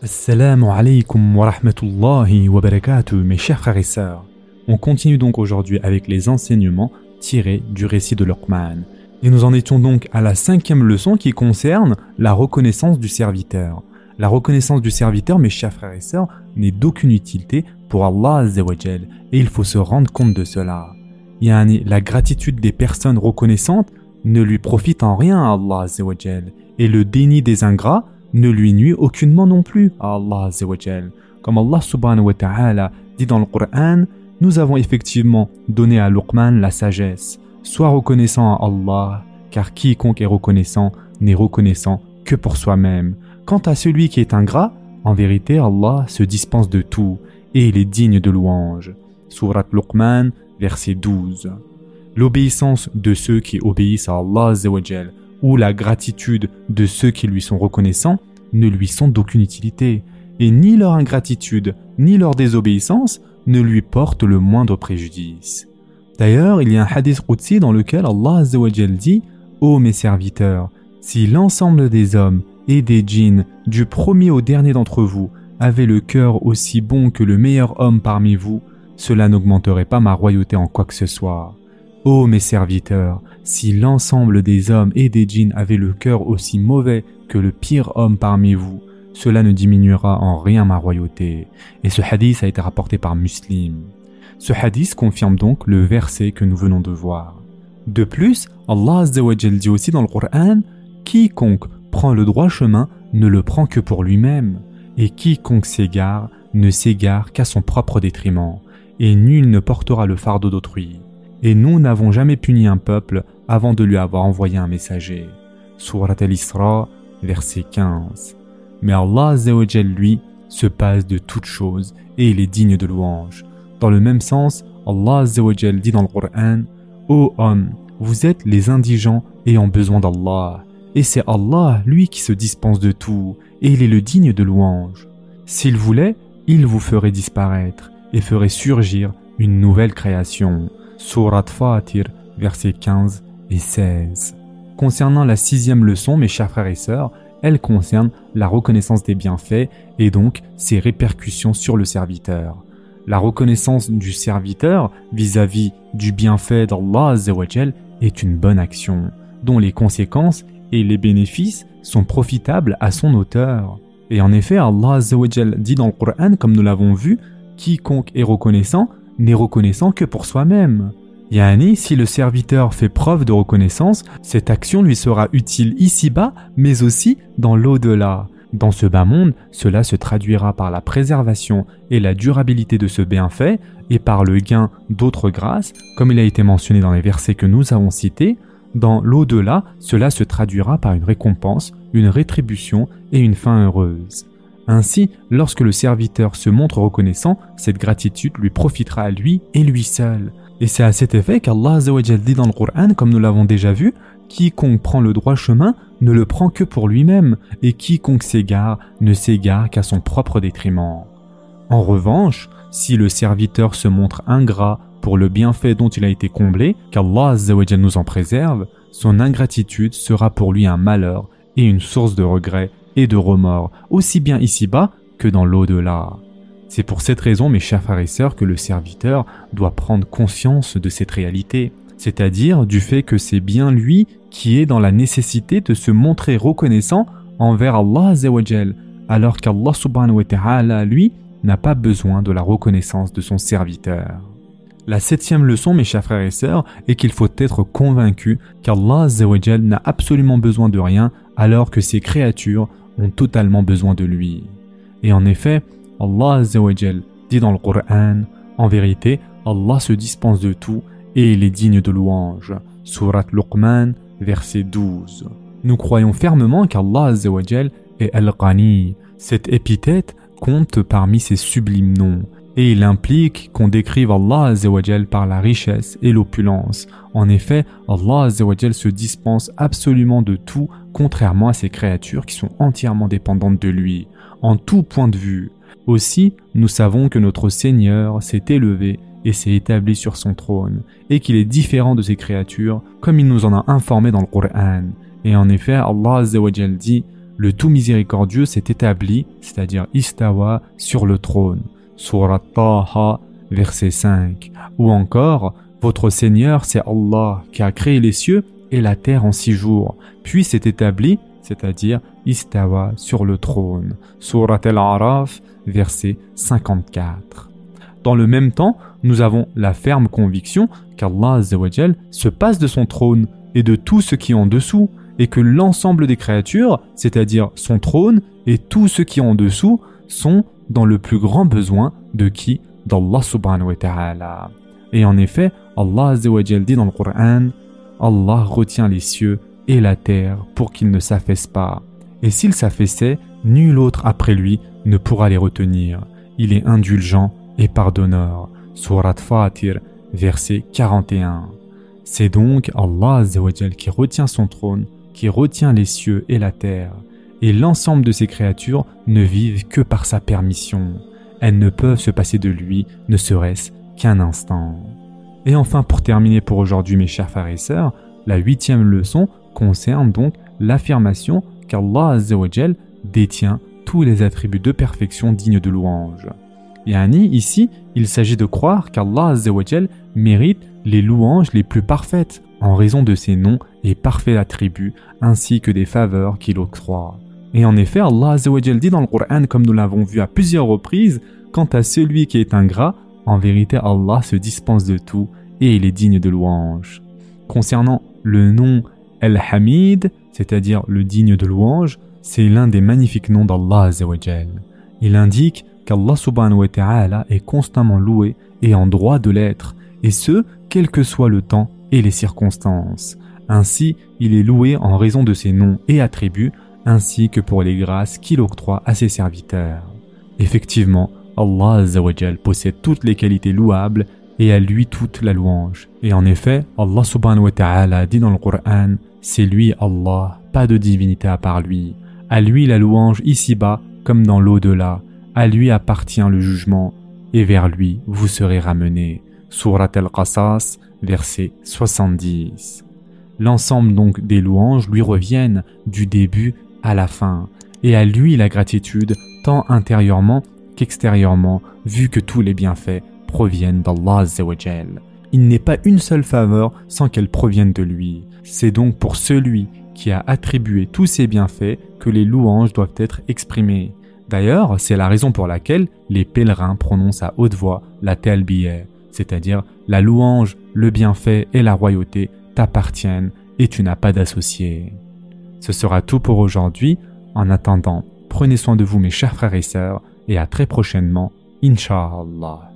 Assalamu alaikum wa rahmatullahi wa barakatuh, mes chers frères et sœurs. On continue donc aujourd'hui avec les enseignements tirés du récit de Luqman. Et nous en étions donc à la cinquième leçon qui concerne la reconnaissance du serviteur. La reconnaissance du serviteur, mes chers frères et sœurs, n'est d'aucune utilité pour Allah Azzawajal, et il faut se rendre compte de cela. La gratitude des personnes reconnaissantes ne lui profite en rien à Allah Azzawajal, et le déni des ingrats ne lui nuit aucunement non plus à Allah. Comme Allah subhanahu wa ta'ala dit dans le Coran, nous avons effectivement donné à Luqman la sagesse. Sois reconnaissant à Allah, car quiconque est reconnaissant n'est reconnaissant que pour soi-même. Quant à celui qui est ingrat, en vérité Allah se dispense de tout et il est digne de louange. Surat Luqman, verset 12. L'obéissance de ceux qui obéissent à Allah ou la gratitude de ceux qui lui sont reconnaissants ne lui sont d'aucune utilité, et ni leur ingratitude ni leur désobéissance ne lui portent le moindre préjudice. D'ailleurs, il y a un hadith Qudsi dans lequel Allah dit Ô mes serviteurs, si l'ensemble des hommes et des djinns, du premier au dernier d'entre vous, avaient le cœur aussi bon que le meilleur homme parmi vous, cela n'augmenterait pas ma royauté en quoi que ce soit. Ô mes serviteurs, si l'ensemble des hommes et des djinns avaient le cœur aussi mauvais que le pire homme parmi vous, cela ne diminuera en rien ma royauté. Et ce hadith a été rapporté par Muslim. Ce hadith confirme donc le verset que nous venons de voir. De plus, Allah dit aussi dans le Coran Quiconque prend le droit chemin ne le prend que pour lui-même, et quiconque s'égare ne s'égare qu'à son propre détriment, et nul ne portera le fardeau d'autrui. Et nous n'avons jamais puni un peuple avant de lui avoir envoyé un messager. Surat al-Isra, verset 15. Mais Allah lui se passe de toutes choses et il est digne de louange. Dans le même sens, Allah dit dans le Coran Ô homme, vous êtes les indigents ayant besoin d'Allah. Et c'est Allah, lui, qui se dispense de tout, et il est le digne de louange. S'il voulait, il vous ferait disparaître et ferait surgir une nouvelle création. Surat Fatir, versets 15 et 16. Concernant la sixième leçon, mes chers frères et sœurs, elle concerne la reconnaissance des bienfaits et donc ses répercussions sur le serviteur. La reconnaissance du serviteur vis-à-vis du bienfait d'Allah est une bonne action, dont les conséquences et les bénéfices sont profitables à son auteur. Et en effet, Allah dit dans le Coran, comme nous l'avons vu, quiconque est reconnaissant n'est reconnaissant que pour soi-même. Yani, si le serviteur fait preuve de reconnaissance, cette action lui sera utile ici-bas, mais aussi dans l'au-delà. Dans ce bas monde, cela se traduira par la préservation et la durabilité de ce bienfait et par le gain d'autres grâces, comme il a été mentionné dans les versets que nous avons cités. Dans l'au-delà, cela se traduira par une récompense, une rétribution et une fin heureuse. Ainsi, lorsque le serviteur se montre reconnaissant, cette gratitude lui profitera à lui et lui seul. Et c'est à cet effet qu'Allah dit dans le Coran, comme nous l'avons déjà vu, quiconque prend le droit chemin ne le prend que pour lui-même, et quiconque s'égare ne s'égare qu'à son propre détriment. En revanche, si le serviteur se montre ingrat pour le bienfait dont il a été comblé, qu'Allah nous en préserve, son ingratitude sera pour lui un malheur et une source de regret et de remords, aussi bien ici-bas que dans l'au-delà. C'est pour cette raison, mes chers frères et sœurs, que le serviteur doit prendre conscience de cette réalité, c'est-à-dire du fait que c'est bien lui qui est dans la nécessité de se montrer reconnaissant envers Allah alors qu'Allah subhanahu wa ta'ala, lui, n'a pas besoin de la reconnaissance de son serviteur. La septième leçon, mes chers frères et sœurs, est qu'il faut être convaincu qu'Allah n'a absolument besoin de rien alors que ses créatures ont totalement besoin de lui. Et en effet, Allah dit dans le Coran, en vérité, Allah se dispense de tout et il est digne de louange. Surat Luqman, verset 12. Nous croyons fermement qu'Allah est Al-Qani. Cette épithète compte parmi ses sublimes noms et il implique qu'on décrive Allah par la richesse et l'opulence. En effet, Allah se dispense absolument de tout contrairement à ses créatures qui sont entièrement dépendantes de lui, en tout point de vue. Aussi, nous savons que notre Seigneur s'est élevé et s'est établi sur son trône, et qu'il est différent de ses créatures, comme il nous en a informé dans le Coran. Et en effet, Allah dit le tout miséricordieux s'est établi, c'est-à-dire istawa, sur le trône. Surat Taha, verset 5. Ou encore, votre Seigneur, c'est Allah qui a créé les cieux et la terre en six jours, puis s'est établi, c'est-à-dire istawa, sur le trône. Surat Al-Araf, verset 54. Dans le même temps, nous avons la ferme conviction qu'Allah se passe de son trône et de tout ce qui est en dessous, et que l'ensemble des créatures, c'est-à-dire son trône et tout ce qui est en dessous, sont dans le plus grand besoin de qui? D'Allah subhanahu wa ta'ala. Et en effet, Allah dit dans le Coran, Allah retient les cieux et la terre pour qu'ils ne s'affaissent pas. Et s'ils s'affaissaient, nul autre après lui ne pourra les retenir. Il est indulgent et pardonneur. Surat Fatir, verset 41. C'est donc Allah qui retient son trône, qui retient les cieux et la terre, et l'ensemble de ces créatures ne vivent que par sa permission. Elles ne peuvent se passer de lui, ne serait-ce qu'un instant. Et enfin, pour terminer pour aujourd'hui, mes chers frères et sœurs, la huitième leçon concerne donc l'affirmation qu'Allah détient tous les attributs de perfection dignes de louange. Yani, ici, il s'agit de croire qu'Allah mérite les louanges les plus parfaites en raison de ses noms et parfaits attributs ainsi que des faveurs qu'il octroie. Et en effet, Allah dit dans le Coran, comme nous l'avons vu à plusieurs reprises, quant à celui qui est ingrat, en vérité Allah se dispense de tout et il est digne de louange. Concernant le nom El-Hamid, c'est-à-dire le digne de louange, c'est l'un des magnifiques noms d'Allah Il indique qu'Allah subhanahu wa ta'ala est constamment loué et en droit de l'être, et ce, quel que soit le temps et les circonstances. Ainsi, il est loué en raison de ses noms et attributs, ainsi que pour les grâces qu'il octroie à ses serviteurs. Effectivement, Allah possède toutes les qualités louables et à lui toute la louange. Et en effet, Allah subhanahu wa ta'ala dit dans le Coran, c'est lui Allah, pas de divinité à part lui. À lui la louange ici-bas comme dans l'au-delà. À lui appartient le jugement et vers lui vous serez ramenés. Surat al-Qasas, verset 70. L'ensemble donc des louanges lui reviennent du début à la fin, et à lui la gratitude, tant intérieurement qu'extérieurement, vu que tous les bienfaits proviennent d'Allah Il n'est pas une seule faveur sans qu'elle provienne de lui. C'est donc pour celui qui a attribué tous ces bienfaits que les louanges doivent être exprimées. D'ailleurs, c'est la raison pour laquelle les pèlerins prononcent à haute voix la talbiyah, c'est-à-dire la louange, le bienfait et la royauté t'appartiennent et tu n'as pas d'associé. Ce sera tout pour aujourd'hui. En attendant, prenez soin de vous mes chers frères et sœurs et à très prochainement, Inch'Allah.